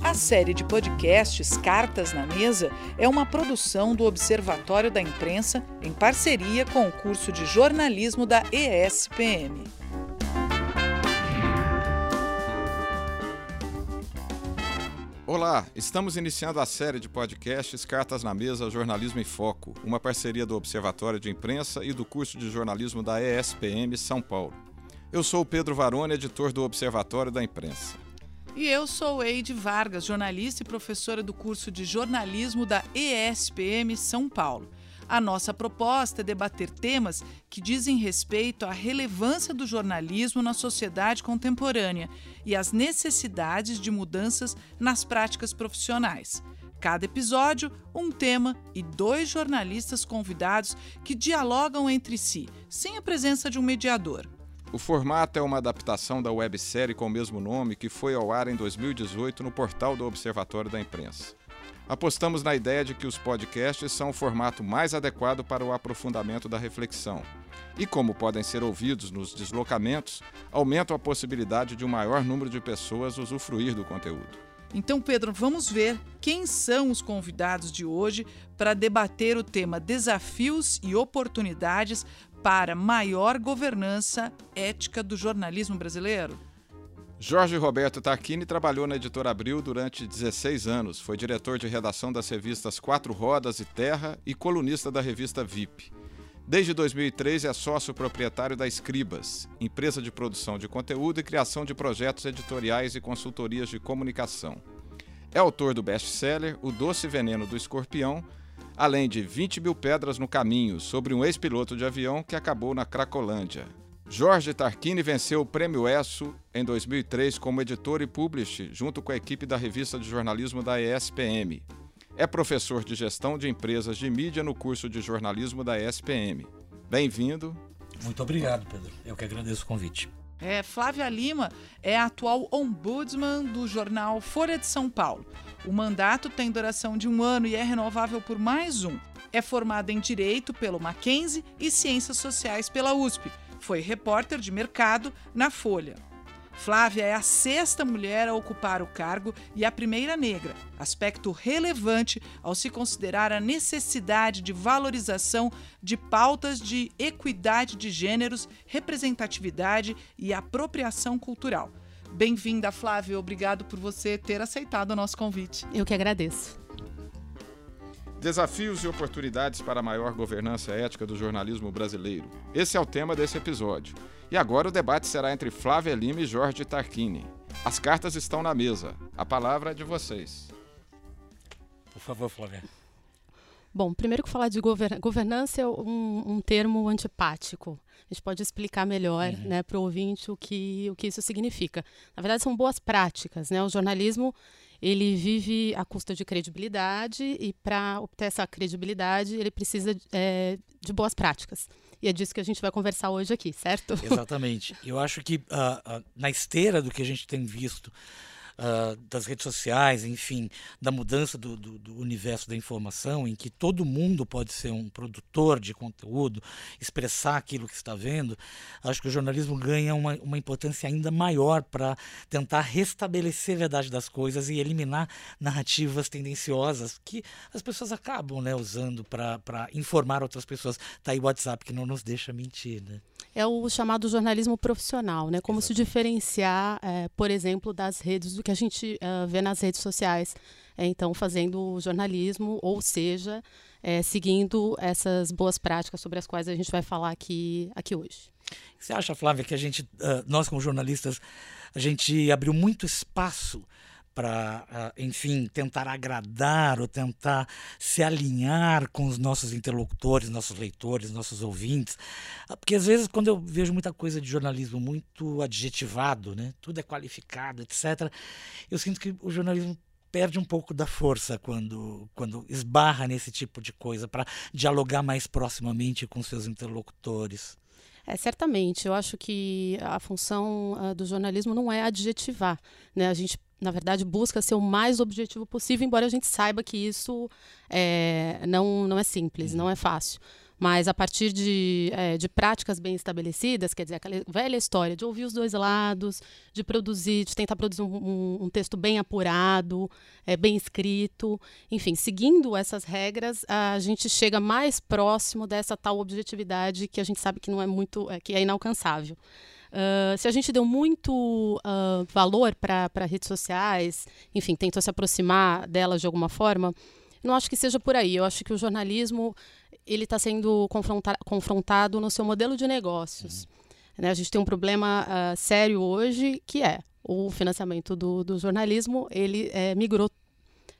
A série de podcasts Cartas na Mesa é uma produção do Observatório da Imprensa em parceria com o curso de jornalismo da ESPM. Olá, estamos iniciando a série de podcasts Cartas na Mesa Jornalismo em Foco, uma parceria do Observatório de Imprensa e do curso de jornalismo da ESPM São Paulo. Eu sou o Pedro Varone, editor do Observatório da Imprensa. E eu sou Eide Vargas, jornalista e professora do curso de jornalismo da ESPM São Paulo. A nossa proposta é debater temas que dizem respeito à relevância do jornalismo na sociedade contemporânea e às necessidades de mudanças nas práticas profissionais. Cada episódio, um tema e dois jornalistas convidados que dialogam entre si, sem a presença de um mediador. O formato é uma adaptação da websérie com o mesmo nome que foi ao ar em 2018 no portal do Observatório da Imprensa. Apostamos na ideia de que os podcasts são o formato mais adequado para o aprofundamento da reflexão. E como podem ser ouvidos nos deslocamentos, aumentam a possibilidade de um maior número de pessoas usufruir do conteúdo. Então, Pedro, vamos ver quem são os convidados de hoje para debater o tema Desafios e Oportunidades para Maior Governança Ética do Jornalismo Brasileiro. Jorge Roberto Tarquini trabalhou na Editora Abril durante 16 anos. Foi diretor de redação das revistas Quatro Rodas e Terra e colunista da revista VIP. Desde 2003 é sócio proprietário da Escribas, empresa de produção de conteúdo e criação de projetos editoriais e consultorias de comunicação. É autor do best-seller O Doce Veneno do Escorpião, além de 20 mil pedras no caminho, sobre um ex-piloto de avião que acabou na Cracolândia. Jorge Tarquini venceu o Prêmio ESSO em 2003 como editor e publisher, junto com a equipe da revista de jornalismo da ESPM. É professor de gestão de empresas de mídia no curso de jornalismo da ESPM. Bem-vindo. Muito obrigado, Pedro. Eu que agradeço o convite. É, Flávia Lima é a atual ombudsman do jornal Folha de São Paulo. O mandato tem duração de um ano e é renovável por mais um. É formada em Direito pelo Mackenzie e Ciências Sociais pela USP foi repórter de mercado na Folha. Flávia é a sexta mulher a ocupar o cargo e a primeira negra, aspecto relevante ao se considerar a necessidade de valorização de pautas de equidade de gêneros, representatividade e apropriação cultural. Bem-vinda, Flávia. Obrigado por você ter aceitado o nosso convite. Eu que agradeço. Desafios e oportunidades para a maior governança ética do jornalismo brasileiro. Esse é o tema desse episódio. E agora o debate será entre Flávia Lima e Jorge Tarquini. As cartas estão na mesa. A palavra é de vocês. Por favor, Flávia. Bom, primeiro que falar de governança é um, um, termo antipático. A gente pode explicar melhor uhum. né, para o ouvinte o que, o que isso significa. Na verdade, são boas práticas. Né? O jornalismo ele vive à custa de credibilidade e para obter essa credibilidade ele precisa é, de boas práticas. E é disso que a gente vai conversar hoje aqui, certo? Exatamente. Eu acho que uh, uh, na esteira do que a gente tem visto uh, das redes sociais, enfim, da mudança do, do, do, universo da informação, em que todo mundo pode ser um produtor de conteúdo, expressar aquilo que está vendo, acho que o jornalismo ganha uma, uma importância ainda maior para tentar restabelecer a verdade das coisas e eliminar narrativas tendenciosas que as pessoas acabam né, usando para informar outras pessoas. Tá aí o WhatsApp que não nos deixa mentir, né? É o chamado jornalismo profissional, né? Como Exatamente. se diferenciar, é, por exemplo, das redes do que a gente uh, vê nas redes sociais. É, então, fazendo jornalismo, ou seja, é, seguindo essas boas práticas sobre as quais a gente vai falar aqui, aqui hoje. Você acha, Flávia, que a gente, uh, nós como jornalistas, a gente abriu muito espaço para, ah, enfim, tentar agradar ou tentar se alinhar com os nossos interlocutores, nossos leitores, nossos ouvintes. Ah, porque às vezes, quando eu vejo muita coisa de jornalismo muito adjetivado, né, tudo é qualificado, etc., eu sinto que o jornalismo perde um pouco da força quando, quando esbarra nesse tipo de coisa, para dialogar mais proximamente com seus interlocutores. É, certamente. Eu acho que a função uh, do jornalismo não é adjetivar. Né? A gente na verdade, busca ser o mais objetivo possível, embora a gente saiba que isso é, não, não é simples, não é fácil. Mas a partir de, é, de práticas bem estabelecidas, quer dizer, aquela velha história de ouvir os dois lados, de produzir, de tentar produzir um, um, um texto bem apurado, é, bem escrito, enfim, seguindo essas regras, a gente chega mais próximo dessa tal objetividade que a gente sabe que não é muito, é, que é inalcançável. Uh, se a gente deu muito uh, valor para redes sociais, enfim, tentou se aproximar delas de alguma forma, não acho que seja por aí. Eu acho que o jornalismo ele está sendo confronta confrontado no seu modelo de negócios. Uhum. Né? A gente tem um problema uh, sério hoje que é o financiamento do, do jornalismo. Ele é, migrou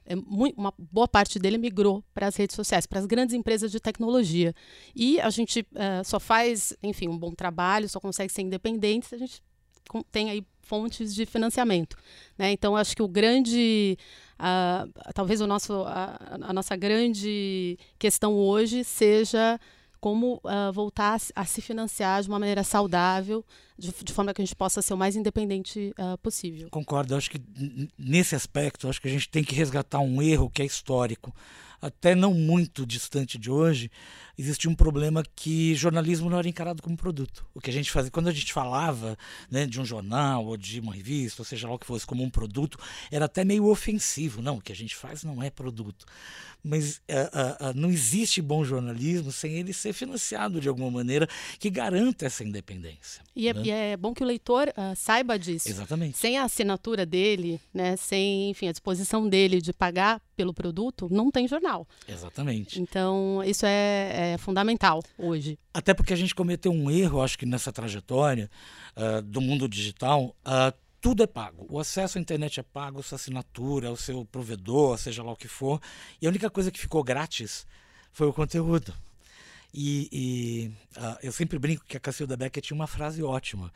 é, muito, uma boa parte dele migrou para as redes sociais, para as grandes empresas de tecnologia. E a gente uh, só faz, enfim, um bom trabalho, só consegue ser independente se a gente tem aí fontes de financiamento. Né? Então, acho que o grande, uh, talvez o nosso, a, a nossa grande questão hoje seja como uh, voltar a, a, se financiar de uma maneira saudável, de, de, forma que a gente possa ser o mais independente uh, possível. Concordo. acho que nesse aspecto, acho que a gente tem que resgatar um erro que é histórico até não muito distante de hoje, existia um problema que jornalismo não era encarado como produto. O que a gente fazia, quando a gente falava né, de um jornal ou de uma revista, ou seja lá o que fosse, como um produto, era até meio ofensivo. Não, o que a gente faz não é produto. Mas uh, uh, uh, não existe bom jornalismo sem ele ser financiado de alguma maneira que garanta essa independência. E, é, né? e é, bom que o leitor saiba disso. Exatamente. Sem a assinatura dele, né, sem enfim, a disposição dele de pagar pelo produto, não tem jornal. Exatamente. Então, isso é, é fundamental hoje. Até porque a gente cometeu um erro, acho que nessa trajetória uh, do mundo digital. Tudo é pago. O acesso à internet é pago, sua assinatura, o seu provedor, seja lá o que for. E a única coisa que ficou grátis foi o conteúdo. E, e uh, eu sempre brinco que a Cacilda Becker tinha uma frase ótima.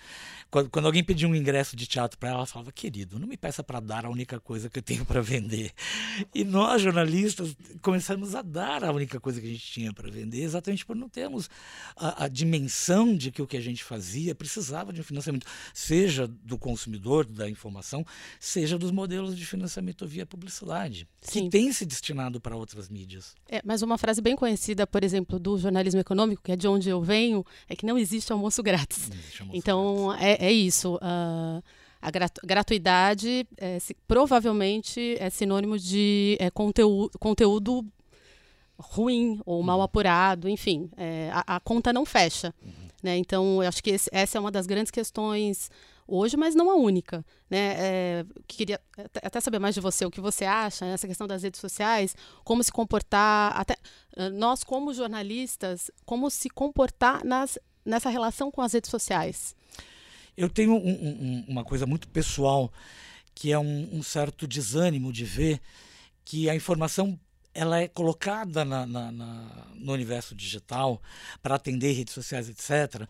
Quando, quando alguém pedia um ingresso de teatro para ela, ela falava: Querido, não me peça para dar a única coisa que eu tenho para vender. E nós, jornalistas, começamos a dar a única coisa que a gente tinha para vender, exatamente por não termos a, a, dimensão de que o que a gente fazia precisava de um financiamento, seja do consumidor, da informação, seja dos modelos de financiamento via publicidade, Sim. que tem se destinado para outras mídias. É, mas uma frase bem conhecida, por exemplo, do jornalista jornalismo econômico, que é de onde eu venho, é que não existe almoço grátis. Existe almoço então, grátis. É, é, isso. Uh, a gratuidade é, se, provavelmente é sinônimo de é, conteúdo, conteúdo ruim ou mal uhum. apurado, enfim, é, a, a, conta não fecha. Uhum. Né? Então, eu acho que esse, essa é uma das grandes questões hoje, mas não a única. Né? É, queria até saber mais de você, o que você acha nessa questão das redes sociais, como se comportar, até nós como jornalistas, como se comportar nas, nessa relação com as redes sociais. Eu tenho um, um, uma coisa muito pessoal, que é um, um, certo desânimo de ver que a informação ela é colocada na, na, na, no universo digital para atender redes sociais, etc.,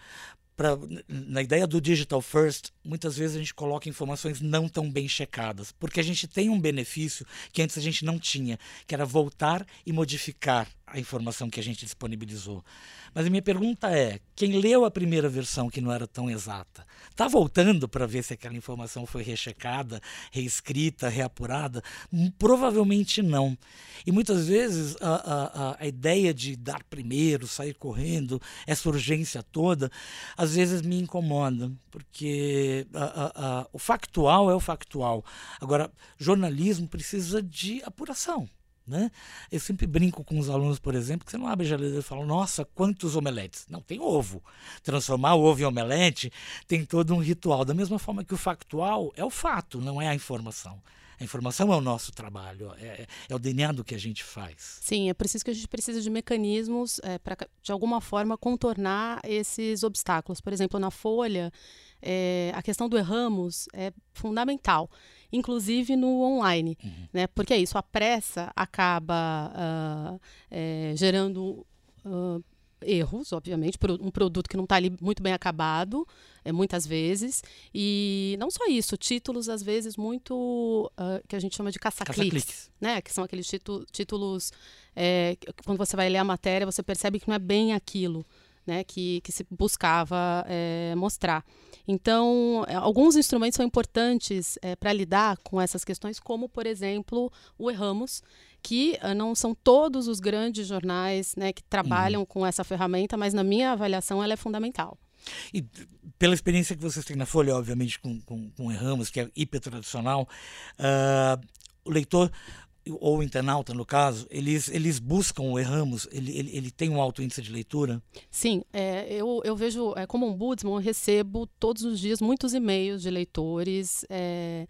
pra, na ideia do digital first, muitas vezes a gente coloca informações não tão bem checadas, porque a gente tem um benefício que antes a gente não tinha, que era voltar e modificar a informação que a gente disponibilizou. Mas a minha pergunta é: quem leu a primeira versão que não era tão exata, está voltando para ver se aquela informação foi rechecada, reescrita, reapurada? Hum, provavelmente não. E muitas vezes a, a, a ideia de dar primeiro, sair correndo, essa urgência toda, às vezes me incomoda, porque a, o factual é o factual. Agora, jornalismo precisa de apuração. Né? Eu sempre brinco com os alunos, por exemplo, que você não abre a geladeira e fala, nossa, quantos omeletes. Não, tem ovo. Transformar ovo em omelete tem todo um ritual. Da mesma forma que o factual é o fato, não é a informação. A informação é o nosso trabalho, é, é, o DNA do que a gente faz. Sim, é preciso que a gente precisa de mecanismos é, para, de alguma forma, contornar esses obstáculos. Por exemplo, na Folha, é, a questão do erramos é fundamental inclusive no online, uhum. né? Porque é isso, a pressa acaba uh, é, gerando uh, erros, obviamente, por um produto que não está ali muito bem acabado, é, muitas vezes. E não só isso, títulos, às vezes, muito uh, que a gente chama de caça-cliques, caça né? Que são aqueles títulos, é, quando você vai ler a matéria, você percebe que não é bem aquilo. Né, que, que se buscava é, mostrar. Então, é, alguns instrumentos são importantes é, para lidar com essas questões, como, por exemplo, o Erramos, que não são todos os grandes jornais né, que trabalham uhum. com essa ferramenta, mas na minha avaliação ela é fundamental. E pela experiência que vocês têm na Folha, obviamente, com, com, com Erramos, que é hiper tradicional, uh, o leitor ou internauta, no caso, eles, eles buscam o Erramos, ele, ele, ele tem um alto índice de leitura? Sim, é, eu, eu vejo, é, como ombudsman, eu recebo todos os dias muitos e-mails de leitores. É,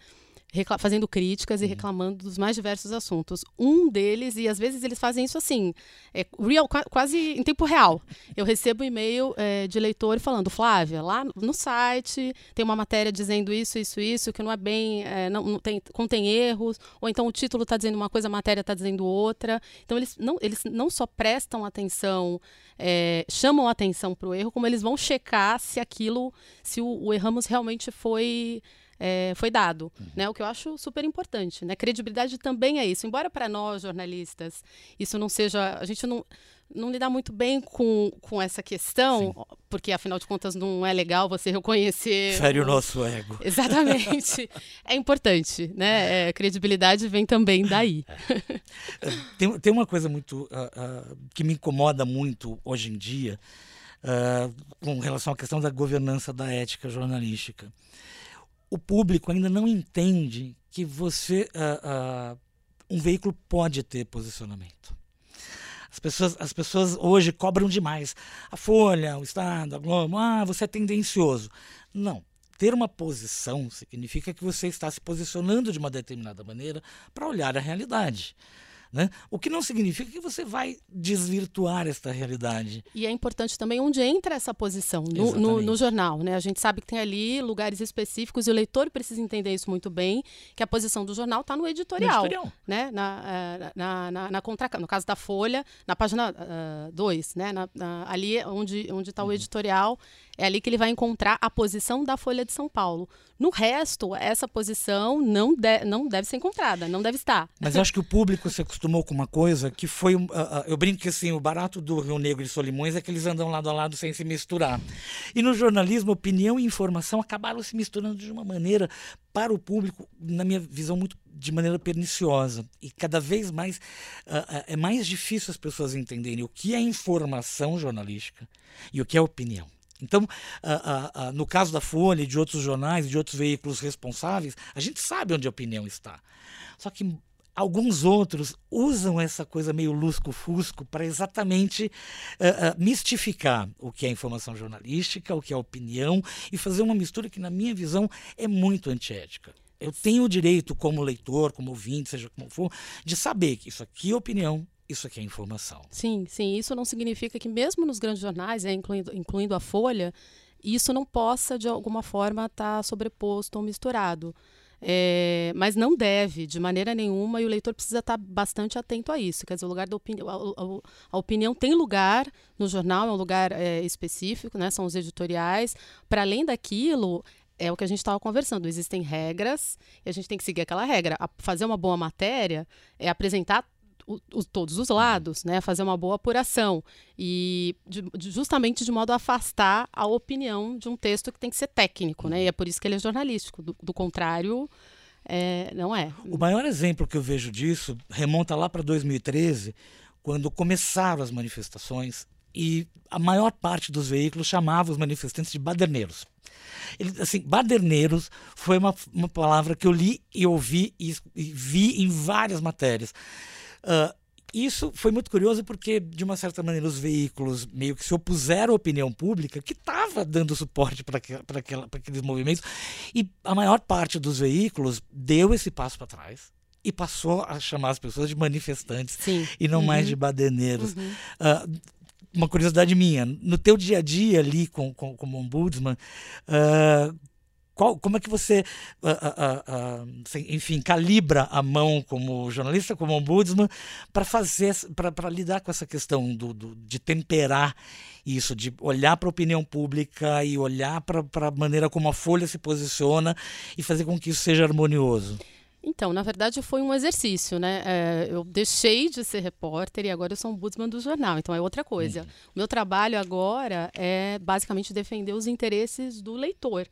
fazendo críticas e reclamando dos mais diversos assuntos. Um deles, e às vezes eles fazem isso assim, é real, quase em tempo real. Eu recebo um e-mail é, de leitor falando, Flávia, lá no site tem uma matéria dizendo isso, isso, isso, que não é bem, é, não, não, tem, contém erros, ou então o título está dizendo uma coisa, a matéria está dizendo outra. Então eles não, eles não só prestam atenção, é, chamam atenção para o erro, como eles vão checar se aquilo, se o, o erramos realmente foi é, foi dado, uhum. né? O que eu acho super importante, né? Credibilidade também é isso. Embora para nós jornalistas isso não seja, a gente não não lidar muito bem com, com essa questão, Sim. porque afinal de contas não é legal você reconhecer. Fere o nosso ego. Exatamente. é importante, né? É, credibilidade vem também daí. É. tem, tem uma coisa muito uh, uh, que me incomoda muito hoje em dia uh, com relação à questão da governança da ética jornalística o público ainda não entende que você uh, uh, um veículo pode ter posicionamento. As pessoas, as pessoas hoje cobram demais. A Folha, o Estado, a Globo, ah, você é tendencioso. Não. Ter uma posição significa que você está se posicionando de uma determinada maneira para olhar a realidade. Né? O que não significa que você vai desvirtuar esta realidade. E é importante também onde entra essa posição no, no, no, jornal. Né? A gente sabe que tem ali lugares específicos e o leitor precisa entender isso muito bem, que a posição do jornal está no editorial. No editorial. Né? Na, eh, na, na, na contra, no caso da Folha, na página 2, uh, né? ali onde está onde tá uhum. o editorial, é ali que ele vai encontrar a posição da Folha de São Paulo. No resto, essa posição não, de, não deve ser encontrada, não deve estar. Mas acho que o público se acostumou com uma coisa que foi. Uh, uh, eu brinco que assim, o barato do Rio Negro e Solimões é que eles andam lado a lado sem se misturar. E no jornalismo, opinião e informação acabaram se misturando de uma maneira, para o público, na minha visão, muito de maneira perniciosa. E cada vez mais uh, é mais difícil as pessoas entenderem o que é informação jornalística e o que é opinião. Então, no caso da Folha de outros jornais, de outros veículos responsáveis, a gente sabe onde a opinião está. Só que alguns outros usam essa coisa meio lusco-fusco para exatamente uh, uh, mistificar o que é informação jornalística, o que é opinião e fazer uma mistura que, na minha visão, é muito antiética. Eu tenho o direito, como leitor, como ouvinte, seja como for, de saber que isso aqui é opinião, isso aqui é informação. Sim, sim. Isso não significa que mesmo nos grandes jornais, é, incluindo, incluindo a Folha, isso não possa, de alguma forma, estar tá sobreposto ou misturado. É, mas não deve, de maneira nenhuma, e o leitor precisa estar tá bastante atento a isso. Quer dizer, o lugar da opinião, a, a, opinião tem lugar no jornal, é um lugar é, específico, né? são os editoriais. Para além daquilo, é o que a gente estava conversando. Existem regras e a gente tem que seguir aquela regra. A fazer uma boa matéria é apresentar o, o, todos os lados, né? Fazer uma boa apuração e de, justamente de modo a afastar a opinião de um texto que tem que ser técnico, né? E é por isso que ele é jornalístico. Do, do contrário, é, não é. O maior exemplo que eu vejo disso remonta lá para 2013, quando começaram as manifestações e a maior parte dos veículos chamava os manifestantes de baderneiros. Ele, assim, baderneiros foi uma, uma palavra que eu li e ouvi e, e vi em várias matérias. Uh, isso foi muito curioso porque, de uma certa maneira, os veículos meio que se opuseram à opinião pública que estava dando suporte para aqueles movimentos e a maior parte dos veículos deu esse passo para trás e passou a chamar as pessoas de manifestantes Sim. e não uhum. mais de baderneiros. Uhum. Uh, uma curiosidade minha, no teu dia a dia ali com, com, como ombudsman, uh, qual, como é que você, uh, uh, uh, enfim, calibra a mão como jornalista, como ombudsman, para fazer, para lidar com essa questão do, do, de temperar isso, de olhar para a opinião pública e olhar para a maneira como a Folha se posiciona e fazer com que isso seja harmonioso? Então, na verdade, foi um exercício, né? É, eu deixei de ser repórter e agora eu sou ombudsman do jornal, então é outra coisa. Uhum. O meu trabalho agora é basicamente defender os interesses do leitor.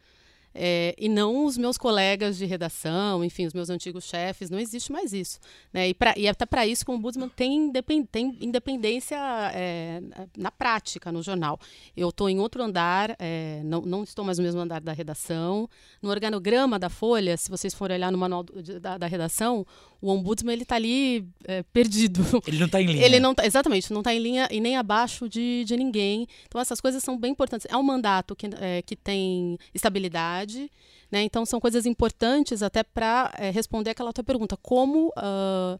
É, e não os meus colegas de redação, enfim, os meus antigos chefes, não existe mais isso. Né? E, pra, e até para isso o Ombudsman tem, independ, tem independência é, na prática, no jornal. Eu estou em outro andar, é, não, não estou mais no mesmo andar da redação. No organograma da Folha, se vocês forem olhar no manual da, da redação, o ombudsman ele está ali é, perdido. Ele não está em linha. Ele não tá, exatamente, não está em linha e nem abaixo de, de ninguém. Então essas coisas são bem importantes. É um mandato que, é, que tem estabilidade, né? Então são coisas importantes até para é, responder aquela tua pergunta, como uh,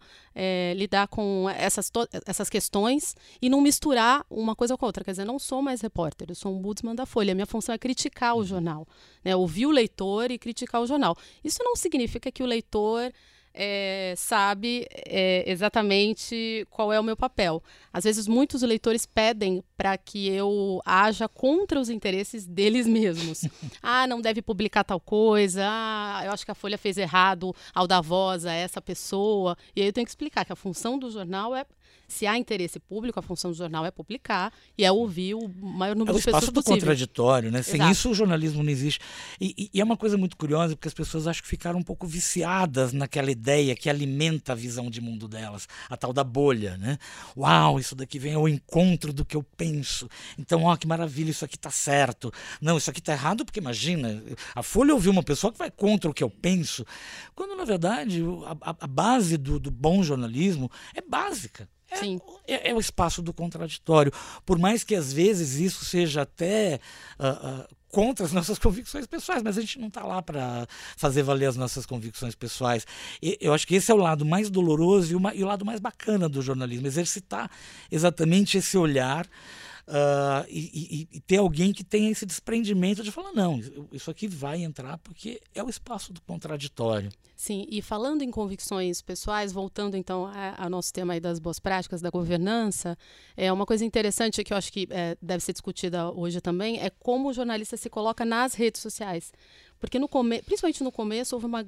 lidar com essas, essas questões e não misturar uma coisa com a outra. Quer dizer, não sou mais repórter, eu sou ombudsman da Folha. A minha função é criticar o jornal, né? ouvir o leitor e criticar o jornal. Isso não significa que o leitor é, sabe é, exatamente qual é o meu papel. Às vezes, muitos leitores pedem para que eu haja contra os interesses deles mesmos. ah, não deve publicar tal coisa. Ah, eu acho que a Folha fez errado ao dar voz a essa pessoa. E aí eu tenho que explicar que a função do jornal é se há interesse público, a função do jornal é publicar e é ouvir o maior número é de pessoas possível. É o espaço do contraditório, né? Sem Exato. isso o jornalismo não existe. E, e, é uma coisa muito curiosa, porque as pessoas acho que ficaram um pouco viciadas naquela ideia que alimenta a visão de mundo delas, a tal da bolha, né? Uau, isso daqui vem ao encontro do que eu penso. Então, ó, que maravilha, isso aqui está certo. Não, isso aqui está errado, porque imagina, a Folha ouviu uma pessoa que vai contra o que eu penso, quando na verdade a, a base do, do bom jornalismo é básica. É, Sim. É, é, o espaço do contraditório. Por mais que às vezes isso seja até uh, uh, contra as nossas convicções pessoais, mas a gente não está lá para fazer valer as nossas convicções pessoais. E, eu acho que esse é o lado mais doloroso e o, e o lado mais bacana do jornalismo, exercitar exatamente esse olhar Uh, e, e, e, ter alguém que tenha esse desprendimento de falar, não, isso aqui vai entrar porque é o espaço do contraditório. Sim, e falando em convicções pessoais, voltando então ao nosso tema aí das boas práticas da governança, é uma coisa interessante que eu acho que é, deve ser discutida hoje também é como o jornalista se coloca nas redes sociais. Porque no come principalmente no começo houve uma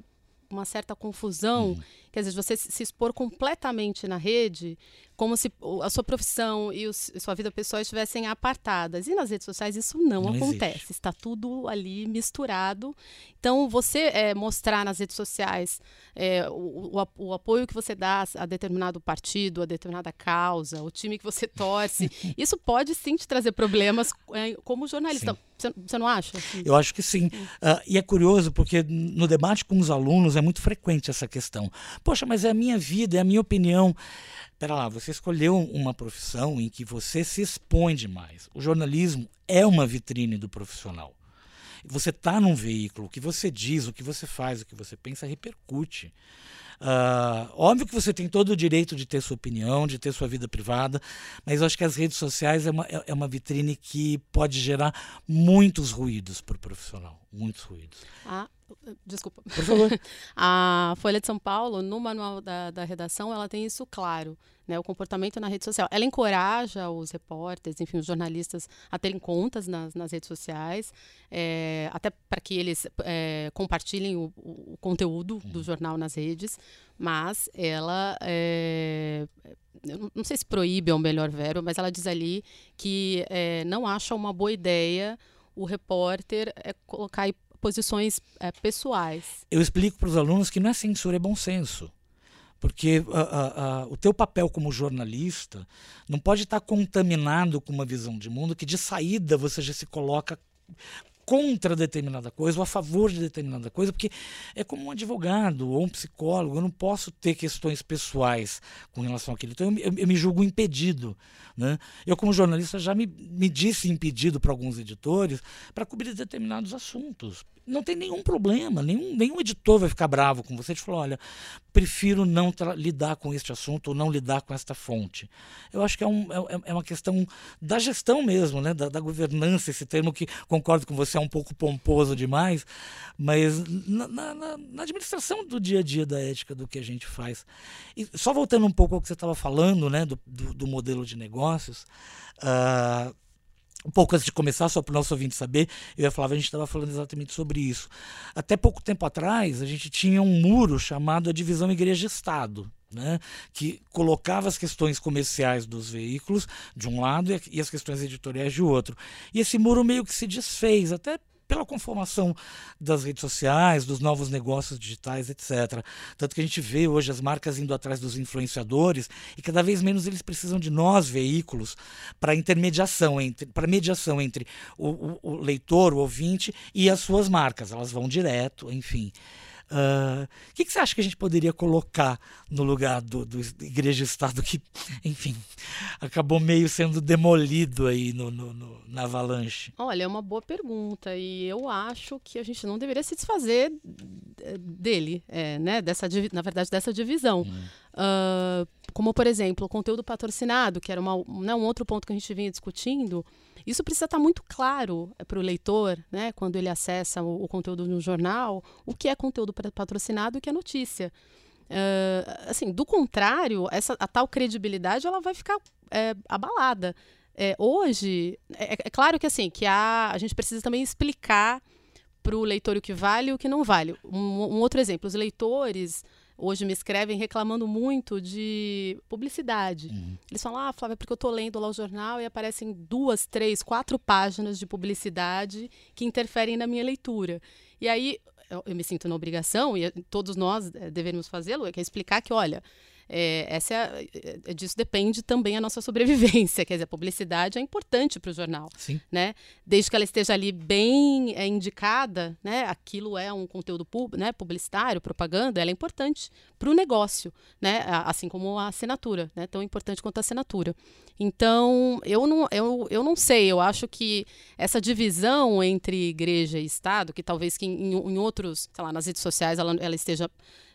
uma certa confusão, hum. quer dizer, você se expor completamente na rede como se a sua profissão e a sua vida pessoal estivessem apartadas. E nas redes sociais isso não, não acontece. Existe. Está tudo ali misturado. Então, você é, mostrar nas redes sociais é, o, o, o, apoio que você dá a determinado partido, a determinada causa, o time que você torce, isso pode sim te trazer problemas é, como jornalista. Você não acha? Eu acho que sim. Uh, e é curioso porque no debate com os alunos é muito frequente essa questão. Poxa, mas é a minha vida, é a minha opinião. Pera lá, você escolheu uma profissão em que você se expõe demais. O jornalismo é uma vitrine do profissional. Você está num veículo, o que você diz, o que você faz, o que você pensa repercute. Uh, óbvio que você tem todo o direito de ter sua opinião, de ter sua vida privada, mas eu acho que as redes sociais é uma, é, é uma vitrine que pode gerar muitos ruídos para o profissional. Muitos ruídos. Ah, desculpa. Por favor. a Folha de São Paulo, no manual da, da redação, ela tem isso claro né, o comportamento na rede social. Ela encoraja os repórteres, enfim, os jornalistas a terem contas nas, nas redes sociais, é, até para que eles é, compartilhem o, o, conteúdo do uhum. jornal nas redes, mas ela, é, não sei se proíbe é o melhor verbo, mas ela diz ali que não acha uma boa ideia o repórter colocar posições pessoais. Eu explico para os alunos que não é censura, é bom senso. Porque o teu papel como jornalista não pode estar contaminado com uma visão de mundo que de saída você já se coloca contra determinada coisa ou a favor de determinada coisa, porque é como um advogado ou um psicólogo, eu não posso ter questões pessoais com relação àquilo. Então eu, eu, eu me julgo impedido. Né? Eu, como jornalista, já me, me disse impedido para alguns editores para cobrir determinados assuntos não tem nenhum problema, nenhum, nenhum editor vai ficar bravo com você e falar, olha, prefiro não lidar com este assunto ou não lidar com esta fonte. Eu acho que é, um, é, é uma questão da gestão mesmo, né? Da, da, governança, esse termo que concordo com você é um pouco pomposo demais, mas na, na, na, administração do dia a dia da ética do que a gente faz. E só voltando um pouco ao que você estava falando, né, do, do, do, modelo de negócios, uh, um pouco antes de começar, só para o nosso ouvinte saber, eu e a Flávia, a gente estava falando exatamente sobre isso. Até pouco tempo atrás, a gente tinha um muro chamado a divisão igreja-estado. Né, que colocava as questões comerciais dos veículos de um lado e as questões editoriais de outro. E esse muro meio que se desfez, até pela conformação das redes sociais, dos novos negócios digitais, etc. Tanto que a gente vê hoje as marcas indo atrás dos influenciadores e cada vez menos eles precisam de nós, veículos, para intermediação, entre, para mediação entre o, o, o leitor, o ouvinte e as suas marcas. Elas vão direto, enfim. O uh, que, que, você acha que a gente poderia colocar no lugar do, do Igreja-Estado que, enfim, acabou meio sendo demolido aí no, no, no, na avalanche? Olha, é uma boa pergunta e eu acho que a gente não deveria se desfazer dele, é, né? Dessa, na verdade, dessa divisão. Hum. Uh, como, por exemplo, o conteúdo patrocinado, que era uma, né, um outro ponto que a gente vinha discutindo. Isso precisa estar muito claro eh, para o leitor, né, quando ele acessa o, o, conteúdo no jornal, o que é conteúdo patrocinado e o que é notícia. Uh, assim, do contrário, essa, a tal credibilidade ela vai ficar é, abalada. É, hoje, é, é, claro que assim, que a, a gente precisa também explicar para o leitor o que vale e o que não vale. Um, um outro exemplo, os leitores hoje me escrevem reclamando muito de publicidade. Uhum. Eles falam, ah, Flávia, porque eu estou lendo lá o jornal e aparecem duas, três, quatro páginas de publicidade que interferem na minha leitura. E aí eu, eu me sinto na obrigação, e todos nós é, devemos fazê-lo, é que é explicar que, olha, é, essa é, é, é, disso depende também a nossa sobrevivência. Quer dizer, a publicidade é importante para o jornal. Sim. Né? Desde que ela esteja ali bem é, indicada, né? aquilo é um conteúdo pub, né? publicitário, propaganda, ela é importante para o negócio, né? assim como a assinatura, né? tão importante quanto a assinatura. Então, eu não, eu, eu não sei, eu acho que essa divisão entre igreja e Estado, que talvez que em, em outros, sei lá, nas redes sociais ela, ela esteja,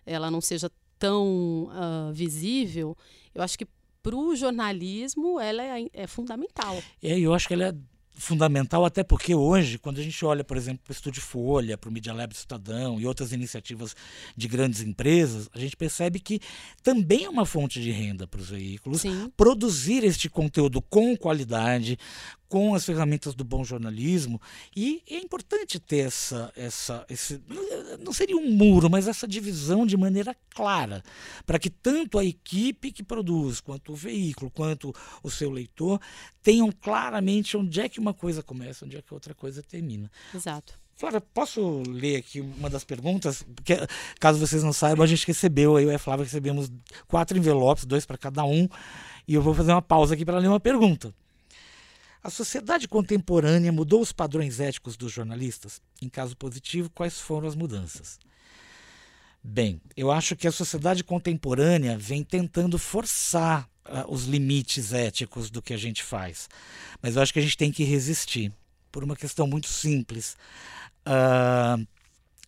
ela não seja tão uh, visível, eu acho que para o jornalismo ela é, é fundamental. É, eu acho que ela é fundamental, até porque hoje, quando a gente olha, por exemplo, para o Estúdio Folha, para o Media Lab do Estadão e outras iniciativas de grandes empresas, a gente percebe que também é uma fonte de renda para os veículos Sim. produzir este conteúdo com qualidade, com as ferramentas do bom jornalismo e é importante ter essa, essa esse, não seria um muro, mas essa divisão de maneira clara, para que tanto a equipe que produz, quanto o veículo, quanto o seu leitor tenham claramente onde é que uma coisa começa, onde é que outra coisa termina. Exato. Flávia, posso ler aqui uma das perguntas? Porque, caso vocês não saibam, a gente recebeu, eu e a Flávia recebemos quatro envelopes, dois para cada um, e eu vou fazer uma pausa aqui para ler uma pergunta. A sociedade contemporânea mudou os padrões éticos dos jornalistas? Em caso positivo, quais foram as mudanças? Bem, eu acho que a sociedade contemporânea vem tentando forçar uh, os limites éticos do que a gente faz. Mas eu acho que a gente tem que resistir, por uma questão muito simples. Uh,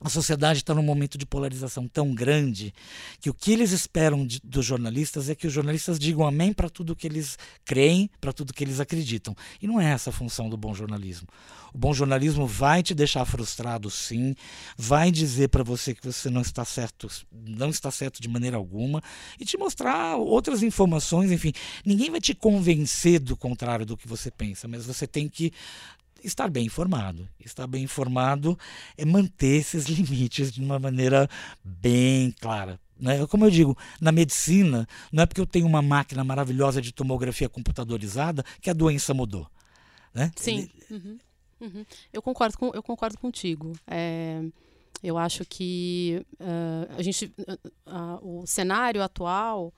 a sociedade está num momento de polarização tão grande que o que eles esperam de, dos jornalistas é que os jornalistas digam amém para tudo que eles creem, para tudo que eles acreditam. E não é essa a função do bom jornalismo. O bom jornalismo vai te deixar frustrado, sim, vai dizer para você que você não está certo, não está certo de maneira alguma e te mostrar outras informações, enfim, ninguém vai te convencer do contrário do que você pensa, mas você tem que estar bem informado. Estar bem informado é manter esses limites de uma maneira bem clara. Né? Como eu digo, na medicina, não é porque eu tenho uma máquina maravilhosa de tomografia computadorizada que a doença mudou. Né? Sim. Uhum. Uhum. Eu, concordo com, eu concordo contigo. É, eu acho que uh, a gente, uh, uh, o cenário atual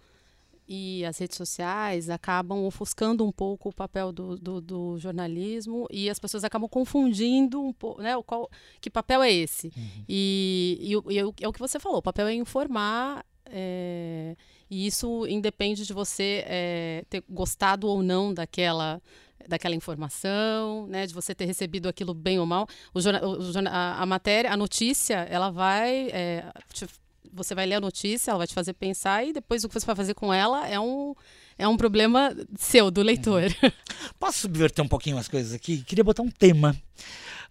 e as redes sociais acabam ofuscando um pouco o papel do, do, do jornalismo e as pessoas acabam confundindo um pouco, né? O qual, que papel é esse? Uhum. E, e, e, é o que você falou, o papel é informar é, e isso independe de você é, ter gostado ou não daquela daquela informação, né, de você ter recebido aquilo bem ou mal. O, o, a, a, matéria, a notícia, ela vai é, te você vai ler a notícia, ela vai te fazer pensar e depois o que você vai fazer com ela é um, é um problema seu, do leitor. Uhum. Posso subverter um pouquinho as coisas aqui? Queria botar um tema.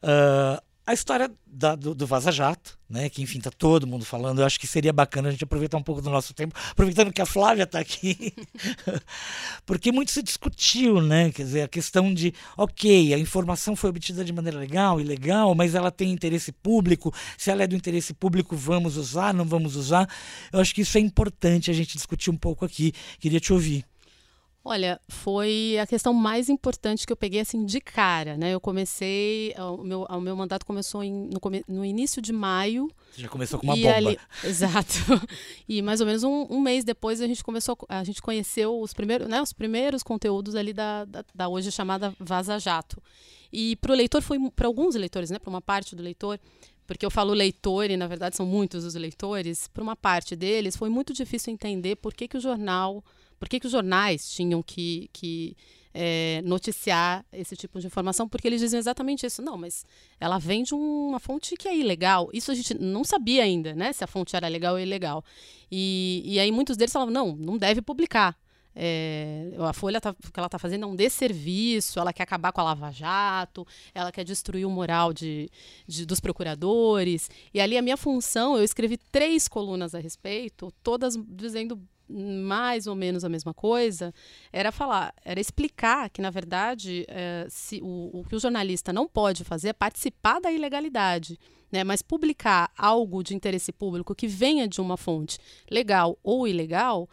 Uh, a história da, do, do, Vaza Jato, né? Que enfim tá todo mundo falando. Eu acho que seria bacana a gente aproveitar um pouco do nosso tempo, aproveitando que a Flávia está aqui, porque muito se discutiu, né? Quer dizer, a questão de, ok, a informação foi obtida de maneira legal, ilegal, mas ela tem interesse público. Se ela é do interesse público, vamos usar, não vamos usar. Eu acho que isso é importante a gente discutir um pouco aqui. Queria te ouvir. Olha, foi a questão mais importante que eu peguei assim de cara, né? Eu comecei, o meu, o meu mandato começou em, no, no início de maio. Você já começou com uma bomba. Ali, exato. E mais ou menos um, um, mês depois a gente começou, a gente conheceu os primeiros, né, os primeiros conteúdos ali da, da, da hoje chamada Vaza Jato. E para o leitor foi, para alguns leitores, né, para uma parte do leitor, porque eu falo leitor e na verdade são muitos os leitores, para uma parte deles foi muito difícil entender por que, que o jornal por que, que os jornais tinham que, que é, noticiar esse tipo de informação? Porque eles diziam exatamente isso. Não, mas ela vem de uma fonte que é ilegal. Isso a gente não sabia ainda, né? Se a fonte era legal ou ilegal. E, e aí muitos deles falavam, não, não deve publicar. É, a Folha tá, que ela está fazendo é um desserviço, ela quer acabar com a Lava Jato, ela quer destruir o moral de, de, dos procuradores. E ali a minha função, eu escrevi três colunas a respeito, todas dizendo mais ou menos a mesma coisa, era falar, era explicar que, na verdade, é, se o, o que o jornalista não pode fazer é participar da ilegalidade. Né, mas publicar algo de interesse público que venha de uma fonte legal ou ilegal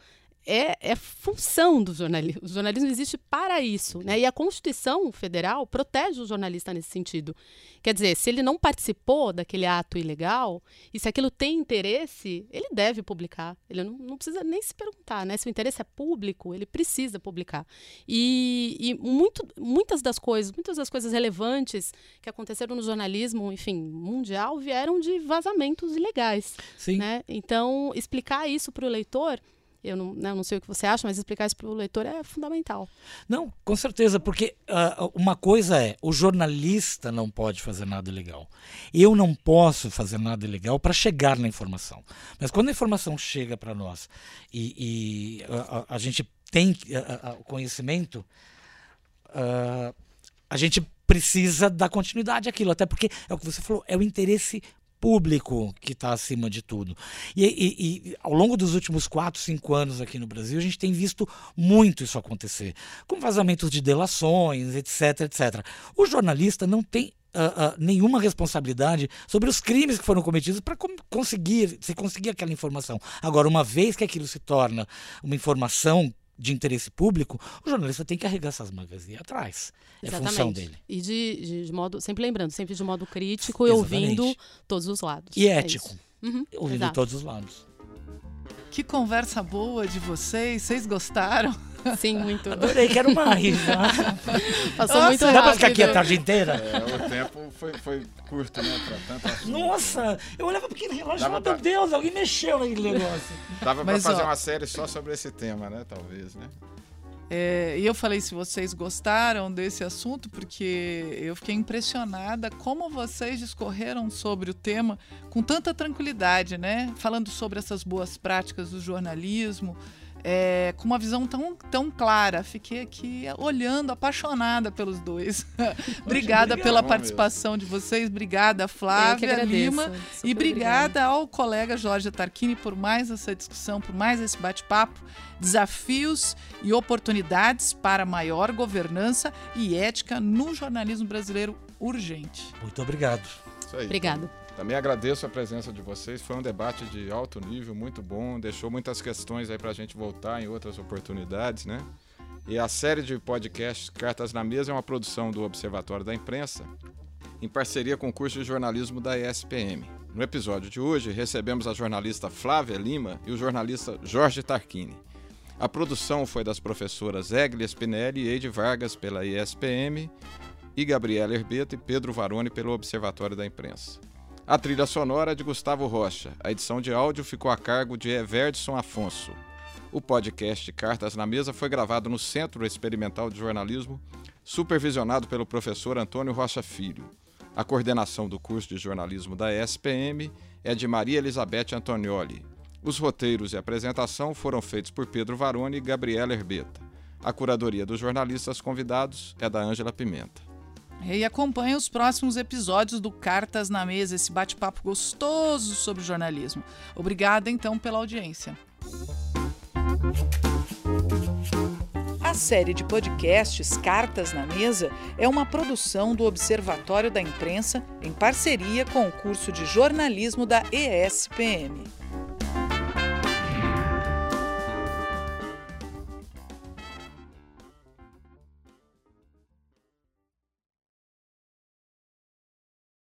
é, é função do jornalismo. O jornalismo existe para isso. Né? E a Constituição Federal protege o jornalista nesse sentido. Quer dizer, se ele não participou daquele ato ilegal, e se aquilo tem interesse, ele deve publicar. Ele não, não precisa nem se perguntar. Né? Se o interesse é público, ele precisa publicar. E, e muito, muitas das coisas, muitas das coisas relevantes que aconteceram no jornalismo, enfim, mundial, vieram de vazamentos ilegais. Sim. Né? Então, explicar isso para o leitor eu não, né, não sei o que você acha, mas explicar isso para o leitor é fundamental. Não, com certeza, porque uh, uma coisa é, o jornalista não pode fazer nada ilegal. Eu não posso fazer nada ilegal para chegar na informação. Mas quando a informação chega para nós e, e uh, a, gente tem uh, conhecimento, a gente precisa dar continuidade àquilo, até porque é o que você falou, é o interesse público que está acima de tudo. E, e, e, ao longo dos últimos quatro, cinco anos aqui no Brasil, a gente tem visto muito isso acontecer, com vazamentos de delações, etc, etc. O jornalista não tem Uh, uh, nenhuma responsabilidade sobre os crimes que foram cometidos para conseguir se conseguir aquela informação. Agora, uma vez que aquilo se torna uma informação de interesse público, o jornalista tem que arregar essas mangas e ir atrás. É Exatamente. função dele. E de, de, modo, sempre lembrando, sempre de modo crítico e ouvindo todos os lados. E é ético. Uhum, ouvindo exato. todos os lados. Que conversa boa de vocês, vocês gostaram? Sim, muito. Adorei, quero mais. Passou Nossa, muito rápido. Dá pra ficar aqui a tarde inteira? É, o tempo foi, foi curto, né? Pra tanto assunto. Nossa, eu olhava porque relógio e meu pra... Deus, alguém mexeu naquele negócio. Dava Mas, pra fazer ó, uma série só sobre esse tema, né? Talvez, né? É, e eu falei se vocês gostaram desse assunto, porque eu fiquei impressionada como vocês discorreram sobre o tema com tanta tranquilidade, né? Falando sobre essas boas práticas do jornalismo, é, com uma visão tão, tão clara. Fiquei aqui olhando, apaixonada pelos dois. obrigada pela participação mesmo. de vocês, obrigada Flávia Lima e obrigada ao colega Jorge Tarquini por mais essa discussão, por mais esse bate-papo. Desafios e oportunidades para maior governança e ética no jornalismo brasileiro urgente. Muito obrigado. Isso aí. Obrigado. Também agradeço a presença de vocês. Foi um debate de alto nível, muito bom. Deixou muitas questões aí para a gente voltar em outras oportunidades, né? E a série de podcasts Cartas na Mesa é uma produção do Observatório da Imprensa, em parceria com o curso de jornalismo da ESPM. No episódio de hoje, recebemos a jornalista Flávia Lima e o jornalista Jorge Tarquini. A produção foi das professoras Eglia Spinelli e Eide Vargas pela ESPM e Gabriela Herbeto e Pedro Varone pelo Observatório da Imprensa. A trilha sonora é de Gustavo Rocha. A edição de áudio ficou a cargo de Everdson Afonso. O podcast Cartas na Mesa foi gravado no Centro Experimental de Jornalismo, supervisionado pelo professor Antônio Rocha Filho. A coordenação do curso de jornalismo da SPM é de Maria Elizabeth Antonioli. Os roteiros e apresentação foram feitos por Pedro Varone e Gabriela Herbeta. A curadoria dos jornalistas convidados é da Ângela Pimenta. E acompanhe os próximos episódios do Cartas na Mesa, esse bate-papo gostoso sobre jornalismo. Obrigada, então, pela audiência. A série de podcasts Cartas na Mesa é uma produção do Observatório da Imprensa em parceria com o curso de jornalismo da ESPM.